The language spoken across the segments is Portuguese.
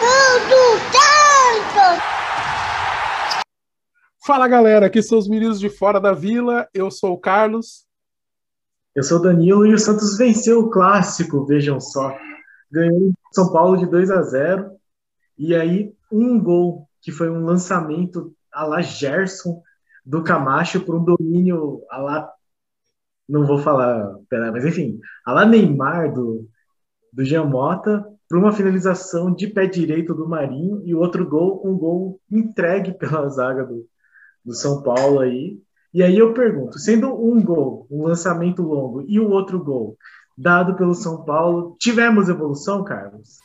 Tudo Santos! Fala galera, aqui são os meninos de fora da vila. Eu sou o Carlos. Eu sou o Danilo e o Santos venceu o clássico, vejam só. Ganhou São Paulo de 2 a 0. E aí, um gol, que foi um lançamento a la Gerson do Camacho por um domínio a la. Não vou falar, pera, mas enfim, a la Neymar do, do Jean Mota para uma finalização de pé direito do Marinho e outro gol, um gol entregue pela zaga do, do São Paulo aí. E aí eu pergunto, sendo um gol, um lançamento longo e o outro gol dado pelo São Paulo, tivemos evolução, Carlos?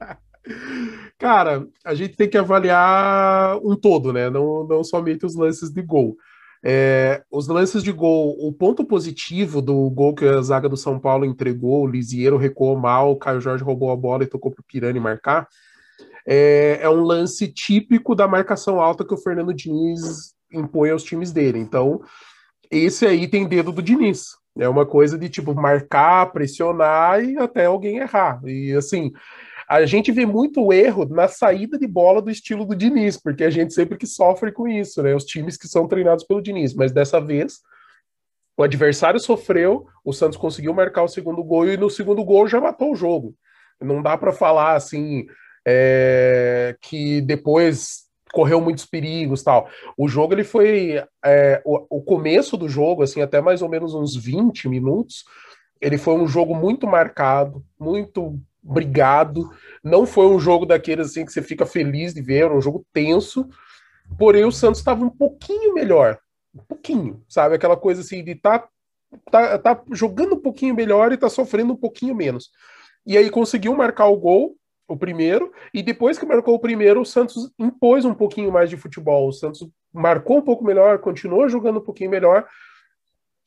Cara, a gente tem que avaliar um todo, né? Não, não somente os lances de gol. É, os lances de gol, o ponto positivo do gol que a zaga do São Paulo entregou, o Lisieiro recuou mal, o Caio Jorge roubou a bola e tocou para Pirani marcar, é, é, um lance típico da marcação alta que o Fernando Diniz impõe aos times dele. Então, esse aí tem dedo do Diniz. É uma coisa de tipo marcar, pressionar e até alguém errar. E assim, a gente vê muito erro na saída de bola do estilo do Diniz, porque a gente sempre que sofre com isso, né? Os times que são treinados pelo Diniz, mas dessa vez o adversário sofreu, o Santos conseguiu marcar o segundo gol e no segundo gol já matou o jogo. Não dá para falar assim é, que depois correu muitos perigos tal. O jogo ele foi é, o, o começo do jogo assim até mais ou menos uns 20 minutos. Ele foi um jogo muito marcado, muito brigado. Não foi um jogo daqueles assim que você fica feliz de ver, um jogo tenso. Porém, o Santos estava um pouquinho melhor. Um pouquinho, sabe? Aquela coisa assim de tá, tá, tá jogando um pouquinho melhor e tá sofrendo um pouquinho menos. E aí conseguiu marcar o gol, o primeiro, e depois que marcou o primeiro, o Santos impôs um pouquinho mais de futebol. O Santos marcou um pouco melhor, continuou jogando um pouquinho melhor,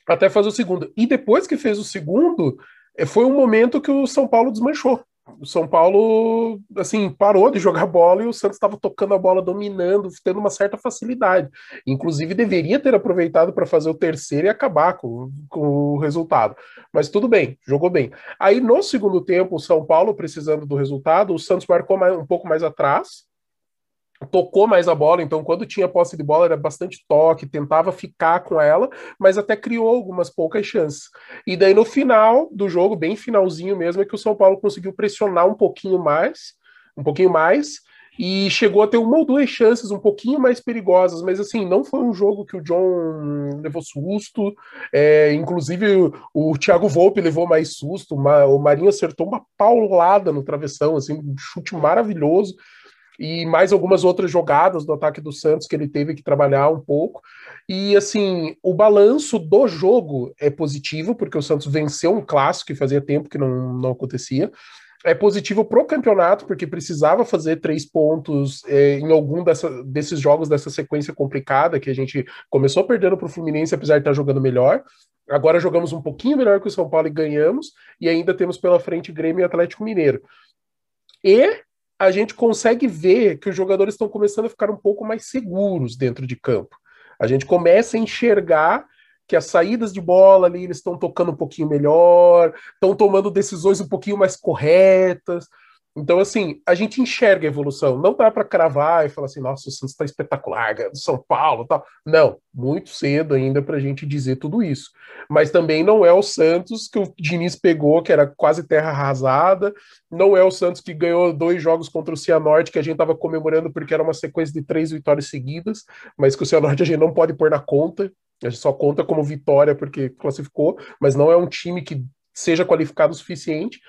até fazer o segundo. E depois que fez o segundo, é, foi um momento que o São Paulo desmanchou. O São Paulo, assim, parou de jogar bola e o Santos estava tocando a bola, dominando, tendo uma certa facilidade. Inclusive, deveria ter aproveitado para fazer o terceiro e acabar com, com o resultado. Mas tudo bem, jogou bem. Aí, no segundo tempo, o São Paulo, precisando do resultado, o Santos marcou mais, um pouco mais atrás, tocou mais a bola, então quando tinha posse de bola era bastante toque, tentava ficar com ela, mas até criou algumas poucas chances. E daí no final do jogo, bem finalzinho mesmo, é que o São Paulo conseguiu pressionar um pouquinho mais, um pouquinho mais, e chegou a ter uma ou duas chances um pouquinho mais perigosas, mas assim, não foi um jogo que o John levou susto, é, inclusive o, o Thiago Volpe levou mais susto, o Marinho acertou uma paulada no travessão, assim, um chute maravilhoso, e mais algumas outras jogadas do ataque do Santos que ele teve que trabalhar um pouco. E assim, o balanço do jogo é positivo, porque o Santos venceu um clássico que fazia tempo que não, não acontecia. É positivo para o campeonato, porque precisava fazer três pontos é, em algum dessa, desses jogos dessa sequência complicada, que a gente começou perdendo para o Fluminense, apesar de estar jogando melhor. Agora jogamos um pouquinho melhor que o São Paulo e ganhamos, e ainda temos pela frente Grêmio e Atlético Mineiro. E a gente consegue ver que os jogadores estão começando a ficar um pouco mais seguros dentro de campo. A gente começa a enxergar que as saídas de bola ali eles estão tocando um pouquinho melhor, estão tomando decisões um pouquinho mais corretas. Então, assim, a gente enxerga a evolução. Não dá para cravar e falar assim, nossa, o Santos está espetacular, São Paulo tal. Não, muito cedo ainda para a gente dizer tudo isso. Mas também não é o Santos que o Diniz pegou, que era quase terra arrasada. Não é o Santos que ganhou dois jogos contra o Cianorte, que a gente estava comemorando porque era uma sequência de três vitórias seguidas, mas que o Cianorte a gente não pode pôr na conta. A gente só conta como vitória porque classificou, mas não é um time que seja qualificado o suficiente.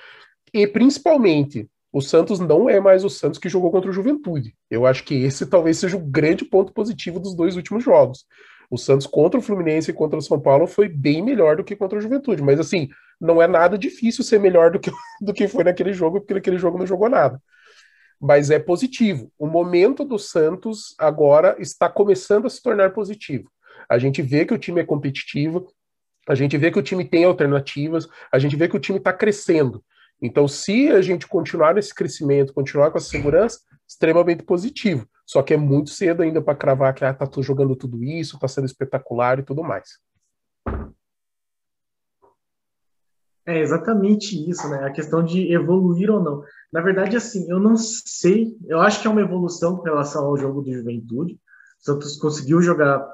E principalmente, o Santos não é mais o Santos que jogou contra o Juventude. Eu acho que esse talvez seja o grande ponto positivo dos dois últimos jogos. O Santos contra o Fluminense e contra o São Paulo foi bem melhor do que contra o Juventude, mas assim, não é nada difícil ser melhor do que, do que foi naquele jogo, porque naquele jogo não jogou nada. Mas é positivo. O momento do Santos agora está começando a se tornar positivo. A gente vê que o time é competitivo, a gente vê que o time tem alternativas, a gente vê que o time está crescendo. Então, se a gente continuar nesse crescimento, continuar com essa segurança, extremamente positivo. Só que é muito cedo ainda para cravar que ah, tá jogando tudo isso, está sendo espetacular e tudo mais. É exatamente isso, né? A questão de evoluir ou não. Na verdade, assim, eu não sei. Eu acho que é uma evolução com relação ao jogo do Juventude. O Santos conseguiu jogar,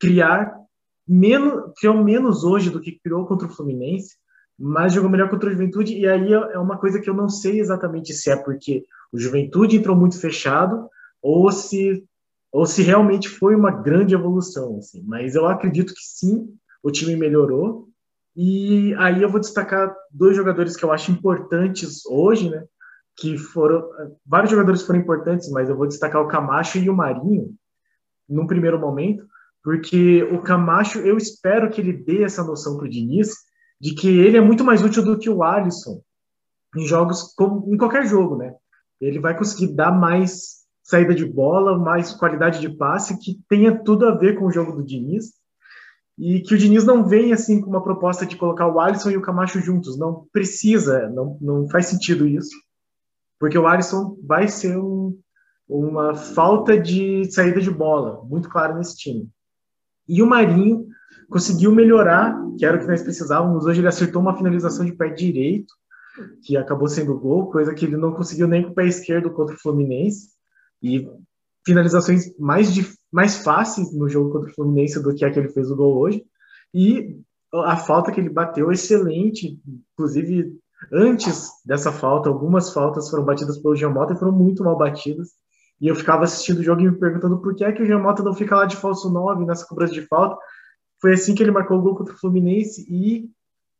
criar menos, criou menos hoje do que criou contra o Fluminense, mas jogou melhor contra o Juventude. E aí é uma coisa que eu não sei exatamente se é porque o Juventude entrou muito fechado ou se ou se realmente foi uma grande evolução. Assim. Mas eu acredito que sim, o time melhorou. E aí eu vou destacar dois jogadores que eu acho importantes hoje, né? Que foram. Vários jogadores foram importantes, mas eu vou destacar o Camacho e o Marinho, num primeiro momento, porque o Camacho, eu espero que ele dê essa noção para o Diniz de que ele é muito mais útil do que o Alisson em jogos, como, em qualquer jogo, né? Ele vai conseguir dar mais saída de bola, mais qualidade de passe, que tenha tudo a ver com o jogo do Diniz e que o Diniz não vem assim com uma proposta de colocar o Alisson e o Camacho juntos. Não precisa, não, não faz sentido isso, porque o Alisson vai ser um, uma falta de saída de bola, muito claro nesse time. E o Marinho conseguiu melhorar, que era o que nós precisávamos. Hoje ele acertou uma finalização de pé direito, que acabou sendo gol, coisa que ele não conseguiu nem com o pé esquerdo contra o Fluminense. E finalizações mais, mais fáceis no jogo contra o Fluminense do que a que ele fez o gol hoje. E a falta que ele bateu excelente, inclusive antes dessa falta, algumas faltas foram batidas pelo Giamota e foram muito mal batidas. E eu ficava assistindo o jogo e me perguntando por que é que o Giamota não fica lá de falso 9 nessa cobrança de falta. Foi assim que ele marcou o gol contra o Fluminense e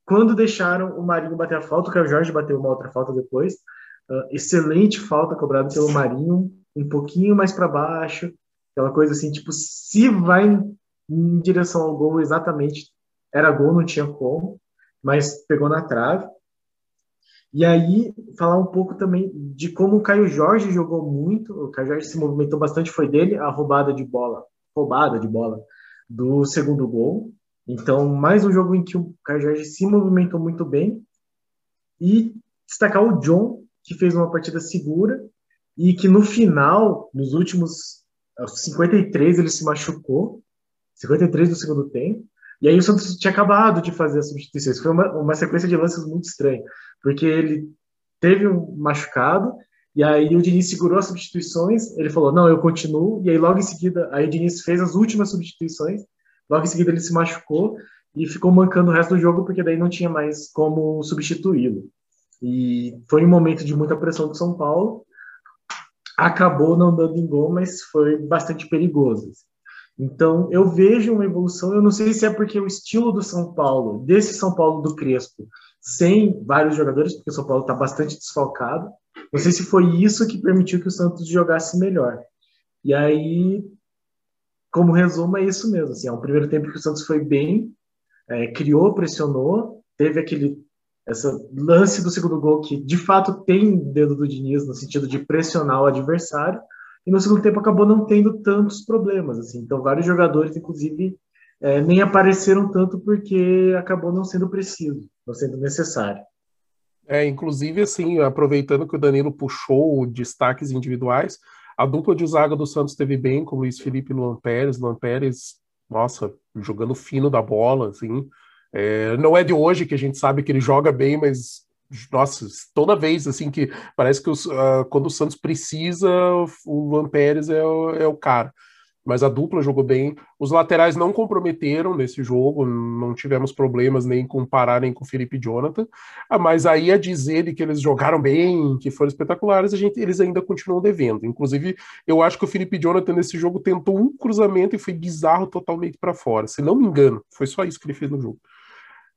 quando deixaram o Marinho bater a falta, o Caio Jorge bateu uma outra falta depois. Uh, excelente falta cobrada pelo Marinho, um pouquinho mais para baixo, aquela coisa assim, tipo, se vai em direção ao gol exatamente, era gol, não tinha como, mas pegou na trave. E aí, falar um pouco também de como o Caio Jorge jogou muito, o Caio Jorge se movimentou bastante, foi dele a roubada de bola, roubada de bola do segundo gol. Então, mais um jogo em que o Jorge se movimentou muito bem. E destacar o John, que fez uma partida segura, e que no final, nos últimos 53, ele se machucou, 53 do segundo tempo, e aí o Santos tinha acabado de fazer as substituições. Foi uma, uma sequência de lances muito estranha, porque ele teve um machucado, e aí o Diniz segurou as substituições, ele falou, não, eu continuo, e aí logo em seguida, aí o Diniz fez as últimas substituições, logo em seguida ele se machucou, e ficou mancando o resto do jogo, porque daí não tinha mais como substituí-lo. E foi um momento de muita pressão do São Paulo, acabou não dando em gol, mas foi bastante perigoso. Então, eu vejo uma evolução, eu não sei se é porque o estilo do São Paulo, desse São Paulo do Crespo, sem vários jogadores, porque o São Paulo está bastante desfalcado, não sei se foi isso que permitiu que o Santos jogasse melhor. E aí, como resumo, é isso mesmo. Assim, é um primeiro tempo que o Santos foi bem, é, criou, pressionou, teve aquele essa lance do segundo gol que de fato tem dedo do Diniz no sentido de pressionar o adversário e no segundo tempo acabou não tendo tantos problemas assim então vários jogadores inclusive é, nem apareceram tanto porque acabou não sendo preciso não sendo necessário é inclusive assim aproveitando que o Danilo puxou destaques individuais a dupla de zaga do Santos teve bem com Luiz Felipe e Luan Pérez Luan Pérez nossa jogando fino da bola assim é, não é de hoje que a gente sabe que ele joga bem, mas nossa, toda vez assim que parece que os, uh, quando o Santos precisa, o Luan Pérez é o, é o cara. Mas a dupla jogou bem. Os laterais não comprometeram nesse jogo, não tivemos problemas nem com o Pará, nem com o Felipe Jonathan. Ah, mas aí a dizer que eles jogaram bem, que foram espetaculares, a gente, eles ainda continuam devendo. Inclusive, eu acho que o Felipe Jonathan nesse jogo tentou um cruzamento e foi bizarro totalmente para fora. Se não me engano, foi só isso que ele fez no jogo.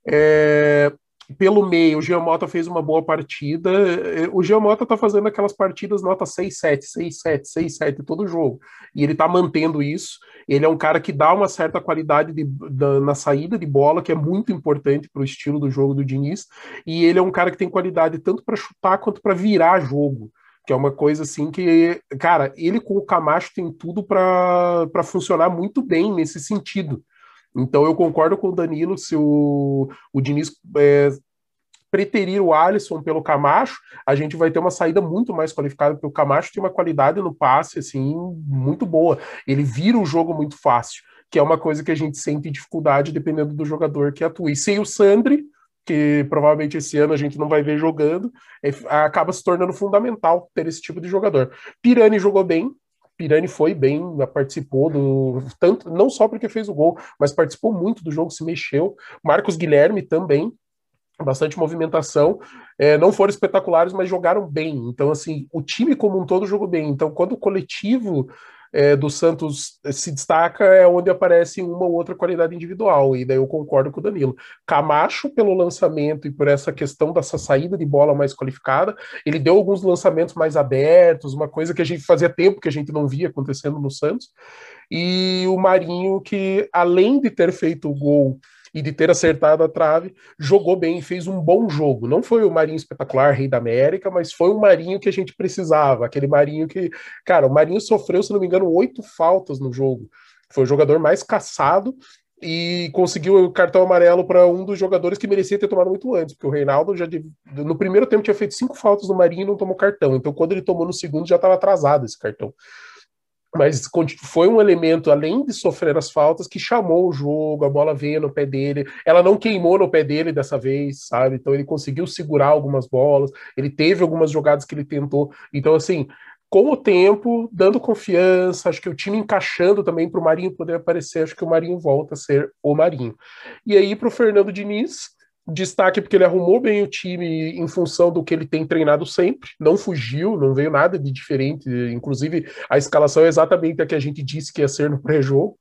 É, pelo meio, o Giamota fez uma boa partida. É, o Giamota tá fazendo aquelas partidas nota 6-7, 6-7, 6-7 todo jogo. E ele tá mantendo isso. Ele é um cara que dá uma certa qualidade de, da, na saída de bola, que é muito importante para o estilo do jogo do Diniz. E ele é um cara que tem qualidade tanto para chutar quanto para virar jogo. Que é uma coisa assim que, cara, ele com o Camacho tem tudo para funcionar muito bem nesse sentido. Então eu concordo com o Danilo se o, o Diniz é, preterir o Alisson pelo Camacho, a gente vai ter uma saída muito mais qualificada, porque o Camacho tem uma qualidade no passe assim muito boa. Ele vira o jogo muito fácil, que é uma coisa que a gente sente dificuldade dependendo do jogador que atua. E sem o Sandri, que provavelmente esse ano a gente não vai ver jogando, é, acaba se tornando fundamental ter esse tipo de jogador. Pirani jogou bem, Pirani foi bem, participou do tanto não só porque fez o gol, mas participou muito do jogo, se mexeu. Marcos Guilherme também, bastante movimentação. É, não foram espetaculares, mas jogaram bem. Então, assim, o time como um todo jogou bem. Então, quando o coletivo é, do Santos se destaca é onde aparece uma ou outra qualidade individual, e daí eu concordo com o Danilo. Camacho, pelo lançamento e por essa questão dessa saída de bola mais qualificada, ele deu alguns lançamentos mais abertos, uma coisa que a gente fazia tempo que a gente não via acontecendo no Santos. E o Marinho, que além de ter feito o gol e de ter acertado a trave, jogou bem, fez um bom jogo. Não foi o Marinho espetacular, rei da América, mas foi um Marinho que a gente precisava. Aquele Marinho que, cara, o Marinho sofreu, se não me engano, oito faltas no jogo. Foi o jogador mais caçado e conseguiu o cartão amarelo para um dos jogadores que merecia ter tomado muito antes, porque o Reinaldo já no primeiro tempo tinha feito cinco faltas no Marinho e não tomou cartão. Então, quando ele tomou no segundo, já estava atrasado esse cartão mas foi um elemento, além de sofrer as faltas, que chamou o jogo, a bola veio no pé dele, ela não queimou no pé dele dessa vez, sabe? Então ele conseguiu segurar algumas bolas, ele teve algumas jogadas que ele tentou. Então, assim, com o tempo, dando confiança, acho que o time encaixando também para o Marinho poder aparecer, acho que o Marinho volta a ser o Marinho. E aí, para o Fernando Diniz, Destaque porque ele arrumou bem o time em função do que ele tem treinado sempre, não fugiu, não veio nada de diferente, inclusive a escalação é exatamente a que a gente disse que ia ser no pré-jogo.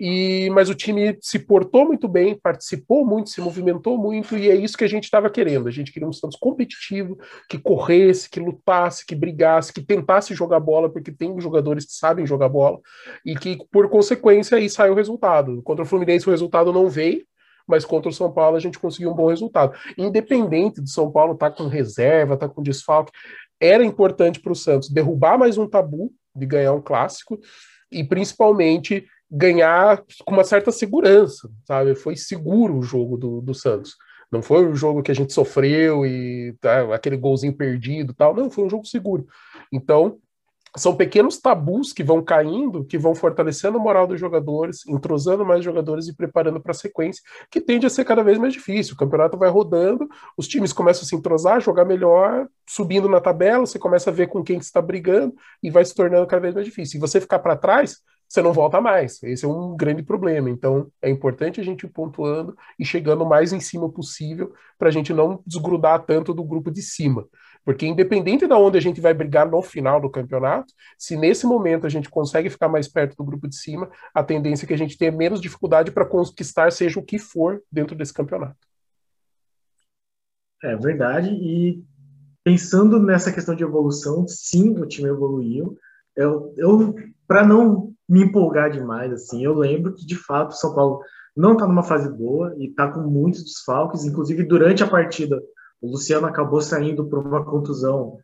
E, mas o time se portou muito bem, participou muito, se movimentou muito, e é isso que a gente estava querendo. A gente queria um Santos competitivo, que corresse, que lutasse, que brigasse, que tentasse jogar bola, porque tem jogadores que sabem jogar bola, e que, por consequência, aí sai o resultado. Contra o Fluminense, o resultado não veio, mas contra o São Paulo a gente conseguiu um bom resultado. Independente do São Paulo estar tá com reserva, estar tá com desfalque, era importante para o Santos derrubar mais um tabu de ganhar um clássico e principalmente ganhar com uma certa segurança, sabe? Foi seguro o jogo do, do Santos. Não foi um jogo que a gente sofreu e tá, aquele golzinho perdido tal. Não, foi um jogo seguro. Então, são pequenos tabus que vão caindo, que vão fortalecendo a moral dos jogadores, entrosando mais jogadores e preparando para a sequência, que tende a ser cada vez mais difícil. O campeonato vai rodando, os times começam a se entrosar, jogar melhor, subindo na tabela, você começa a ver com quem está brigando e vai se tornando cada vez mais difícil. E você ficar para trás, você não volta mais. Esse é um grande problema. Então, é importante a gente ir pontuando e chegando mais em cima possível para a gente não desgrudar tanto do grupo de cima. Porque independente de onde a gente vai brigar no final do campeonato, se nesse momento a gente consegue ficar mais perto do grupo de cima, a tendência é que a gente tenha menos dificuldade para conquistar seja o que for dentro desse campeonato. É verdade. E pensando nessa questão de evolução, sim, o time evoluiu. Eu, eu para não me empolgar demais, assim, eu lembro que de fato o São Paulo não está numa fase boa e está com muitos desfalques, inclusive durante a partida o Luciano acabou saindo por uma contusão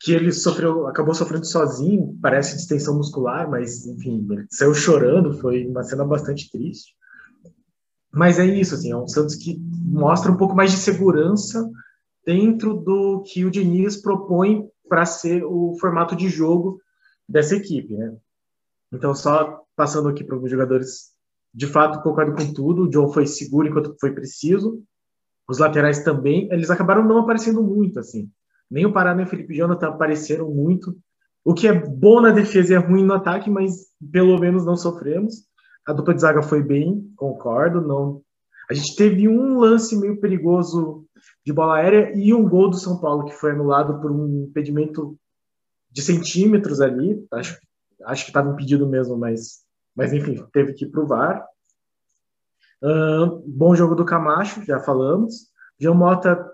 que ele sofreu, acabou sofrendo sozinho, parece distensão muscular, mas enfim, ele saiu chorando, foi uma cena bastante triste. Mas é isso, assim, é um Santos que mostra um pouco mais de segurança dentro do que o Diniz propõe para ser o formato de jogo dessa equipe, né? Então, só passando aqui para os jogadores, de fato, concordo com tudo. O John foi seguro enquanto foi preciso. Os laterais também, eles acabaram não aparecendo muito, assim. Nem o Pará nem o Felipe Jonathan apareceram muito. O que é bom na defesa e é ruim no ataque, mas pelo menos não sofremos. A dupla de zaga foi bem, concordo. Não, a gente teve um lance meio perigoso de bola aérea e um gol do São Paulo que foi anulado por um impedimento de centímetros ali. Acho, acho que estava impedido mesmo, mas, mas enfim, teve que provar. Bom jogo do Camacho, já falamos. Jean Mota,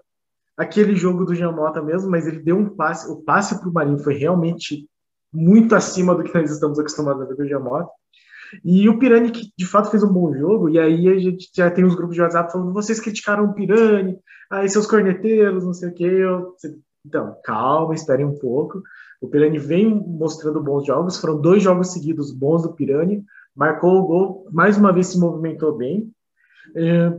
aquele jogo do Jean Mota mesmo, mas ele deu um passe. O passe para o Marinho foi realmente muito acima do que nós estamos acostumados a ver do Jean Mota. E o Pirani, que de fato fez um bom jogo, e aí a gente já tem os grupos de WhatsApp falando: vocês criticaram o Pirani, aí seus corneteiros, não sei o quê. Eu... Então, calma, esperem um pouco. O Pirani vem mostrando bons jogos, foram dois jogos seguidos bons do Pirani marcou o gol, mais uma vez se movimentou bem. É,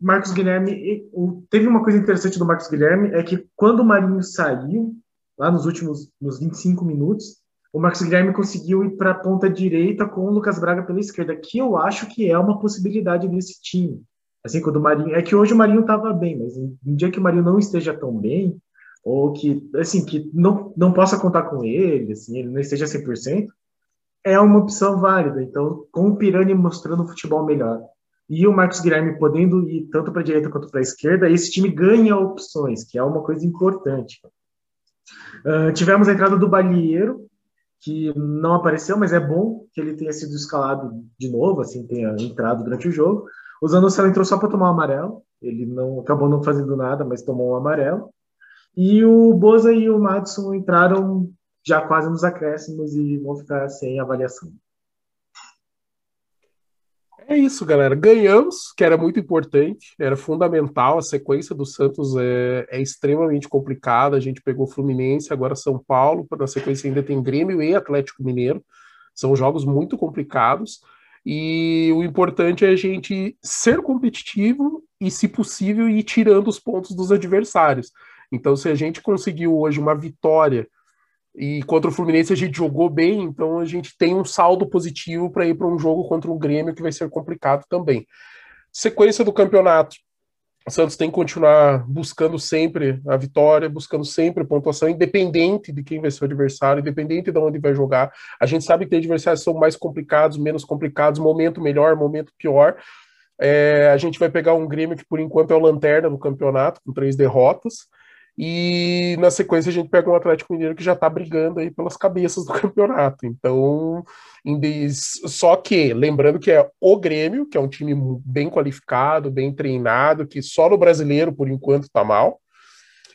Marcos Guilherme, teve uma coisa interessante do Marcos Guilherme, é que quando o Marinho saiu, lá nos últimos nos 25 minutos, o Marcos Guilherme conseguiu ir para a ponta direita com o Lucas Braga pela esquerda, que eu acho que é uma possibilidade desse time. Assim, quando o Marinho. É que hoje o Marinho estava bem, mas um dia que o Marinho não esteja tão bem, ou que, assim, que não, não possa contar com ele, assim, ele não esteja 100%, é uma opção válida. Então, com o Pirani mostrando um futebol melhor e o Marcos Guilherme podendo ir tanto para a direita quanto para a esquerda, esse time ganha opções, que é uma coisa importante. Uh, tivemos a entrada do Balieiro, que não apareceu, mas é bom que ele tenha sido escalado de novo, assim, tenha entrado durante o jogo. O Zanocelo entrou só para tomar o amarelo, ele não acabou não fazendo nada, mas tomou um amarelo. E o Boza e o Madison entraram já quase nos acréscimos e vão ficar sem avaliação. É isso, galera. Ganhamos, que era muito importante, era fundamental. A sequência do Santos é, é extremamente complicada. A gente pegou Fluminense, agora São Paulo. Na sequência ainda tem Grêmio e Atlético Mineiro. São jogos muito complicados. E o importante é a gente ser competitivo e, se possível, ir tirando os pontos dos adversários. Então, se a gente conseguiu hoje uma vitória e contra o Fluminense a gente jogou bem, então a gente tem um saldo positivo para ir para um jogo contra o Grêmio que vai ser complicado também. Sequência do campeonato. O Santos tem que continuar buscando sempre a vitória, buscando sempre pontuação, independente de quem vai ser o adversário, independente de onde vai jogar. A gente sabe que tem adversários são mais complicados, menos complicados, momento melhor, momento pior. É, a gente vai pegar um Grêmio que, por enquanto, é o lanterna do campeonato, com três derrotas. E na sequência a gente pega um Atlético Mineiro que já está brigando aí pelas cabeças do campeonato. Então, só que, lembrando que é o Grêmio, que é um time bem qualificado, bem treinado, que só no brasileiro, por enquanto, está mal.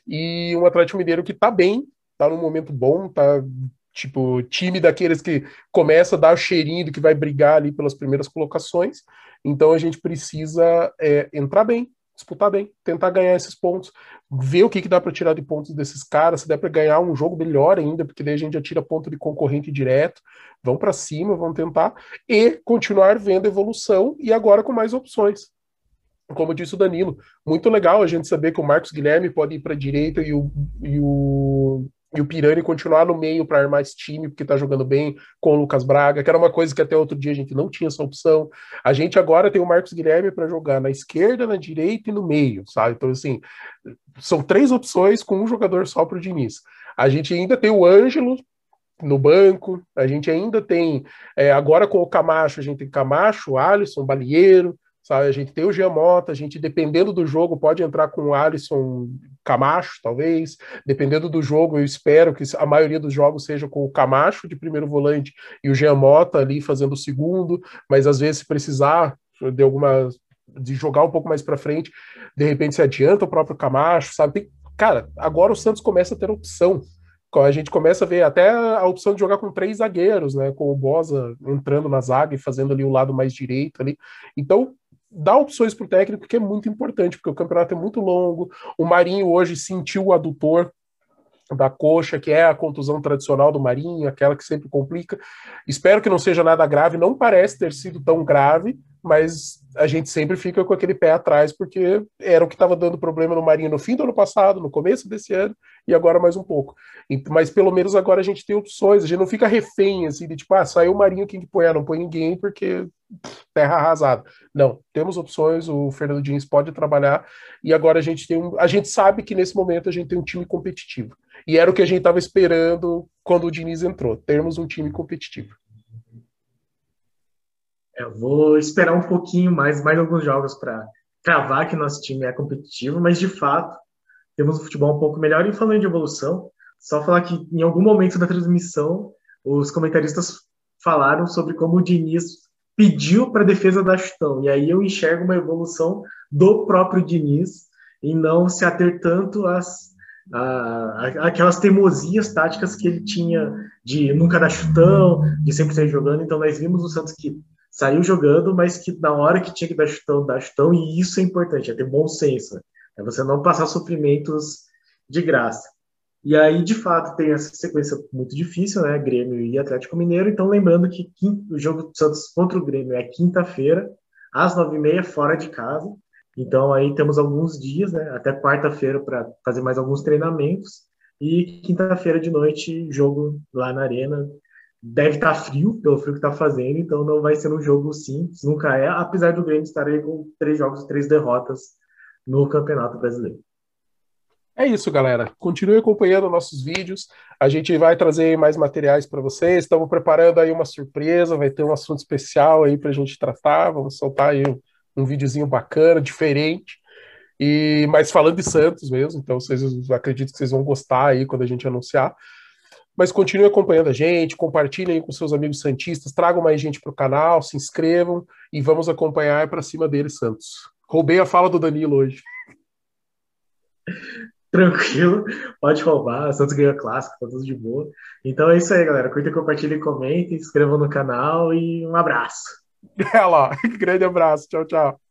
E um Atlético Mineiro que está bem, está num momento bom, tá tipo time daqueles que começa a dar o cheirinho do que vai brigar ali pelas primeiras colocações. Então a gente precisa é, entrar bem, disputar bem, tentar ganhar esses pontos, ver o que, que dá para tirar de pontos desses caras, se der para ganhar um jogo melhor ainda, porque daí a gente já tira ponto de concorrente direto, vão para cima, vão tentar, e continuar vendo evolução e agora com mais opções. Como disse o Danilo, muito legal a gente saber que o Marcos Guilherme pode ir para a direita e o, e o e o Pirani continuar no meio para armar esse time, porque está jogando bem com o Lucas Braga, que era uma coisa que até outro dia a gente não tinha essa opção. A gente agora tem o Marcos Guilherme para jogar na esquerda, na direita e no meio, sabe? Então, assim, são três opções com um jogador só para o Diniz. A gente ainda tem o Ângelo no banco, a gente ainda tem, é, agora com o Camacho, a gente tem Camacho, Alisson, Balieiro, sabe? A gente tem o Giamota, a gente, dependendo do jogo, pode entrar com o Alisson Camacho, talvez. Dependendo do jogo, eu espero que a maioria dos jogos seja com o Camacho de primeiro volante e o Giamota ali fazendo o segundo, mas às vezes, se precisar de alguma de jogar um pouco mais para frente, de repente se adianta o próprio Camacho, sabe? Tem, cara, agora o Santos começa a ter opção. A gente começa a ver até a opção de jogar com três zagueiros, né? Com o Bosa entrando na zaga e fazendo ali o lado mais direito ali. Então, dá opções para o técnico, que é muito importante, porque o campeonato é muito longo. O Marinho hoje sentiu o adutor da coxa, que é a contusão tradicional do Marinho, aquela que sempre complica. Espero que não seja nada grave, não parece ter sido tão grave, mas a gente sempre fica com aquele pé atrás, porque era o que estava dando problema no Marinho no fim do ano passado, no começo desse ano, e agora mais um pouco. Mas pelo menos agora a gente tem opções, a gente não fica refém, assim, de tipo, ah, saiu o Marinho, quem que põe? Ah, não põe ninguém, porque terra arrasada. Não, temos opções, o Fernando Diniz pode trabalhar, e agora a gente tem um. A gente sabe que nesse momento a gente tem um time competitivo. E era o que a gente estava esperando quando o Diniz entrou, termos um time competitivo. Eu vou esperar um pouquinho mais, mais alguns jogos para cravar que nosso time é competitivo, mas de fato temos um futebol um pouco melhor. E falando de evolução, só falar que em algum momento da transmissão os comentaristas falaram sobre como o Diniz pediu para a defesa da Chutão. E aí eu enxergo uma evolução do próprio Diniz em não se ater tanto às aquelas teimosias táticas que ele tinha de nunca dar chutão, de sempre sair jogando. Então nós vimos o Santos que saiu jogando, mas que na hora que tinha que dar chutão, dar chutão, e isso é importante, é ter bom senso, é você não passar sofrimentos de graça. E aí, de fato, tem essa sequência muito difícil, né? Grêmio e Atlético Mineiro. Então, lembrando que o jogo do Santos contra o Grêmio é quinta-feira, às nove e meia, fora de casa. Então, aí temos alguns dias, né? Até quarta-feira para fazer mais alguns treinamentos. E quinta-feira de noite, jogo lá na Arena, deve estar tá frio, pelo frio que está fazendo, então não vai ser um jogo simples, nunca é, apesar do Grêmio estar aí com três jogos e três derrotas no Campeonato Brasileiro. É isso, galera. Continue acompanhando nossos vídeos. A gente vai trazer mais materiais para vocês. Estamos preparando aí uma surpresa, vai ter um assunto especial aí para a gente tratar. Vamos soltar aí um, um videozinho bacana, diferente. E mas falando de Santos mesmo, então vocês acredito que vocês vão gostar aí quando a gente anunciar. Mas continue acompanhando a gente, compartilhem com seus amigos santistas, tragam mais gente para o canal, se inscrevam e vamos acompanhar para cima deles, Santos. Roubei a fala do Danilo hoje. Tranquilo, pode roubar, Santos ganhou clássico, tá tudo de boa. Então é isso aí, galera. Curta, compartilhem, comentem, se inscrevam no canal e um abraço. É lá, grande abraço, tchau, tchau.